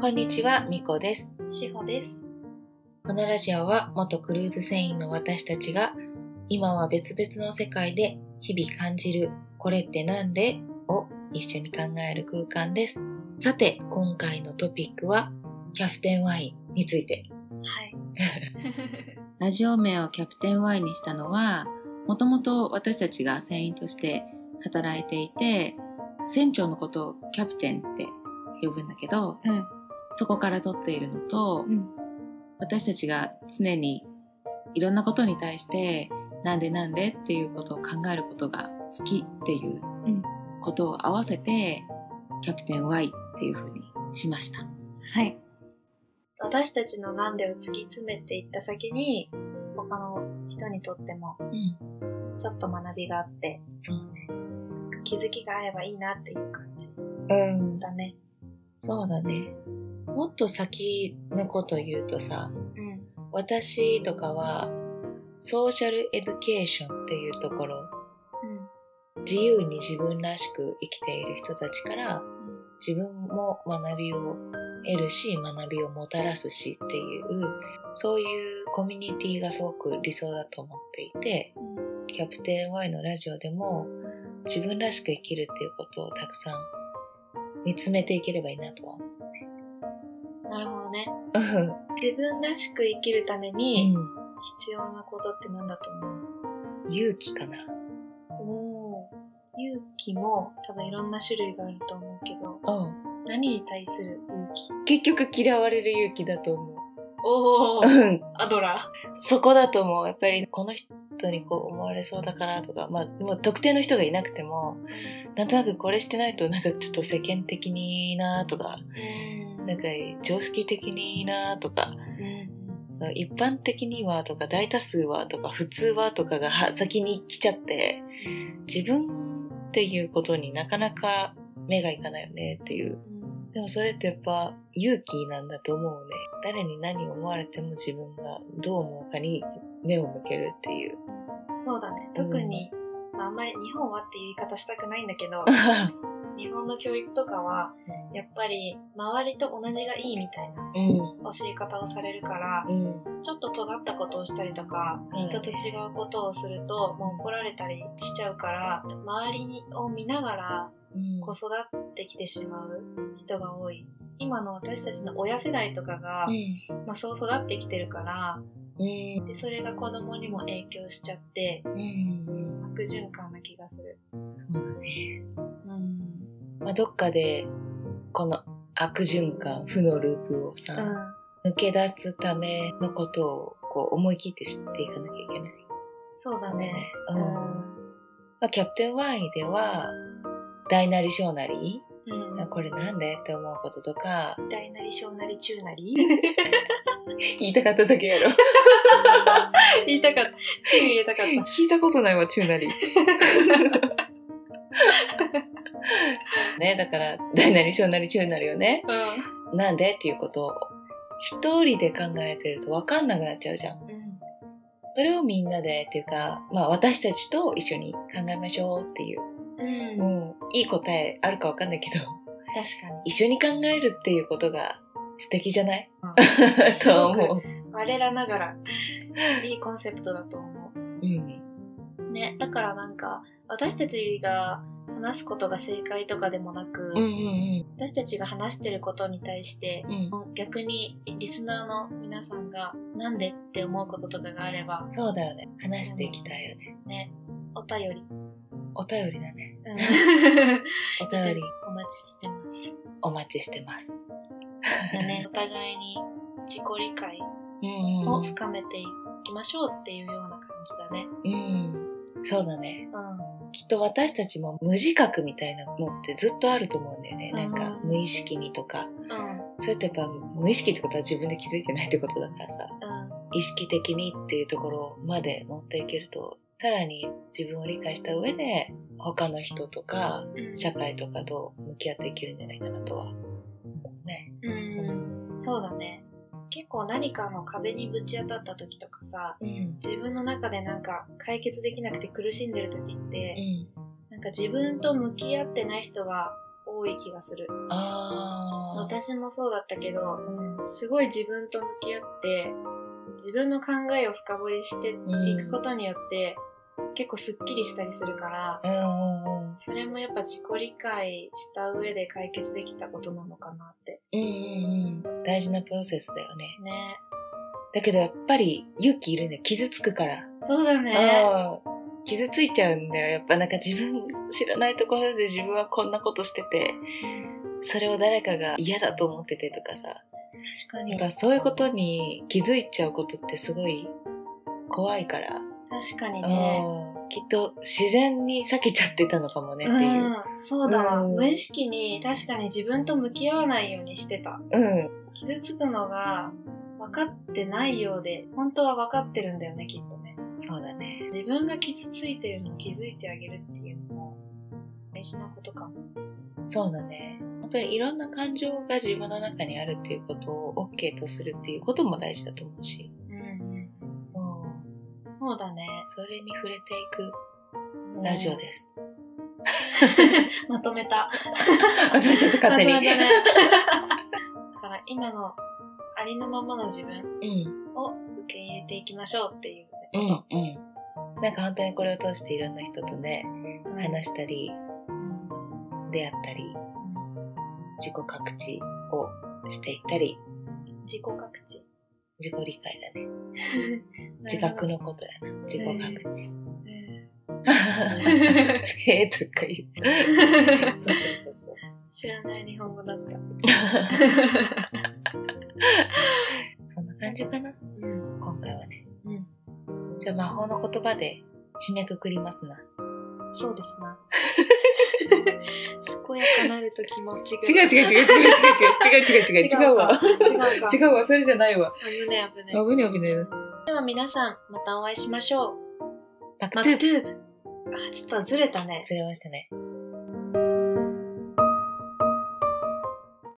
こんにちは、みこです。しほです。このラジオは元クルーズ船員の私たちが今は別々の世界で日々感じるこれってなんでを一緒に考える空間です。さて、今回のトピックはキャプテンワインについて。はい。ラジオ名をキャプテンワインにしたのは、もともと私たちが船員として働いていて、船長のことをキャプテンって呼ぶんだけど、うん。そこから取っているのと、うん。私たちが常にいろんなことに対してなんでなんでっていうことを考えることが好きっていううんことを合わせてキャプテン Y っていうふうにしました。はい。私たちのなんでを突き詰めていった先に、他の人にとってもうん、ちょっと学びがあって、そうね。気づきがあればいいなっていう感じうん、だね。そうだね。もっと先のこと言うとさ、うん。私とかは social education っていうところ、うん。自由に自分らしく生きている人たちから自分も学びを得るし学びをもたらすしっていうそういうコミュニティがすごく理想だと思っていてうん。 Captain Why のラジオでも自分らしく生きるっていうことをたくさん見つめていければいいなとは思なるほどね。う。自分らしく生きるためうにん、必要なことって何だと思う？勇気かな。おー勇気も多分いろんな種類があると思うけど、うん。何に対する勇気？結局嫌われる勇気だと思う。おうん。アドラそこだと思う。やっぱりこの人にこう思われそうだからとか、まあ、もう特定の人がいなくても、なんとなくこれしてないとなんかちょっと世間的になとか、ー。なんか常識的になとか、うん。一般的にはとか大多数はとか普通はとかがは先に来ちゃって、自分っていうことになかなか目がいかないよねっていう。でもそれってやっぱ勇気なんだと思うね。誰に何を思われても自分がどう思うかに目を向けるっていう。そうだね。特に、まあ、あんまり日本はっていう言い方したくないんだけど、日本の教育とかは、やっぱり周りと同じがいいみたいなうん。教え方をされるから、うん。ちょっと尖ったことをしたりとか、うん人と違うことをすると、もう怒られたりしちゃうから、周りにを見ながらうん子育ってきてしまう人が多い。今の私たちの親世代とかが、まあ、そう育ってきてるから、うん。でそれが子供にも影響しちゃって、うん。悪循環な気がする。そうだね。うん。まあ、どっかで、この悪循環、負のループをさ、抜け出すためのことを、こう、思い切って知っていかなきゃいけない。そうだね。うん。まあ、キャプテンワインでは、大なり小なり、うん。あこれなんでって思うこととか、大なり小なり中なり？言いたかっただけやろ。言いたかった。中入れたかった。聞いたことないわ、中なり。ね、だから、大なり小なり中なりをね、うなんでっていうことを、一人で考えてると分かんなくなっちゃうじゃん。ん。それをみんなでっていうか、まあ私たちと一緒に考えましょうっていう。うん。うん。いい答えあるか分かんないけど、確かに。一緒に考えるっていうことが素敵じゃない？すごくと思う。我らながら、いいコンセプトだと思うん。う。ね。だからなんか、私たちが話すことが正解とかでもなく、うんうん私たちが話してることに対して、うん。うん。逆にリスナーの皆さんがなんでって思うこととかがあれば、そうだよね。話していきたいよね。ね、お便り。お便りだね。うん お便りお待ちしてます。お待ちしてます。でね、お互いに自己理解うんを深めていきましょうっていうような感じだね。うん。そうだね。うん。きっと私たちも無自覚みたいなのってずっとあると思うんだよね。なんかうん無意識にとか。うん。それってやっぱ無意識ってことは自分で気づいてないってことだからさ。うん。意識的にっていうところまで持っていけると、さらに自分を理解した上で、他の人とか、うん社会とかと向き合っていけるんじゃないかなとは思うね。うん。そうだね。結構何かの壁にぶち当たった時とかさ、うん。自分の中でなんか解決できなくて苦しんでる時って、うん。なんか自分と向き合ってない人が多多い気がする。私もそうだったけど、うん。すごい自分と向き合って、自分の考えを深掘りしていくことによって、結構スッキリしたりするから、うんうんうん。それもやっぱ自己理解した上で解決できたことなのかなって。うんうんうん。大事なプロセスだよね。ね。だけどやっぱり勇気いるね。傷つくから。そうだね。うん傷ついちゃうんだよ。やっぱなんか自分知らないところで自分はこんなことしてて、それを誰かが嫌だと思っててとかさ。確かに。やっぱそういうことに気づいちゃうことってすごい怖いから。確かにね。うんきっと自然に避けちゃってたのかもねっていう。うん、そうだ無意識に確かに自分と向き合わないようにしてた。うん。傷つくのが分かってないようで、本当は分かってるんだよね、きっとね。そうだね。自分が傷ついてるのを気づいてあげるっていうのも大事なことかも。そうだね。本当にいろんな感情が自分の中にあるっていうことを OK とするっていうことも大事だと思うし。そうだね。それに触れていくラジオです。まとめた。私ちょっと勝手に。まとめたね だから今のありのままの自分うん。を受け入れていきましょうっていううんこうん。なんか本当にこれを通していろんな人とね、と。話したり、うん出会ったり、自己覚知をしていったり、自己覚知。自己理解だね。自覚のことやな。自己覚知。うんへ えとか言う。そうそうそうそう。知らない日本語だった。そんな感じかな、うん。今回はね。うん。じゃあ魔法の言葉で締めくくりますな。そうですな。健やかなると気持ちが。違う違う違う違う違う違う違う違う違う違うわ。違うか。違うわ、それじゃないわ。危ね危ね。危ね危ね。では皆さん、またお会いしましょう。バックマトゥークトゥーブ。あ、ちょっとずれたね。ずれましたね。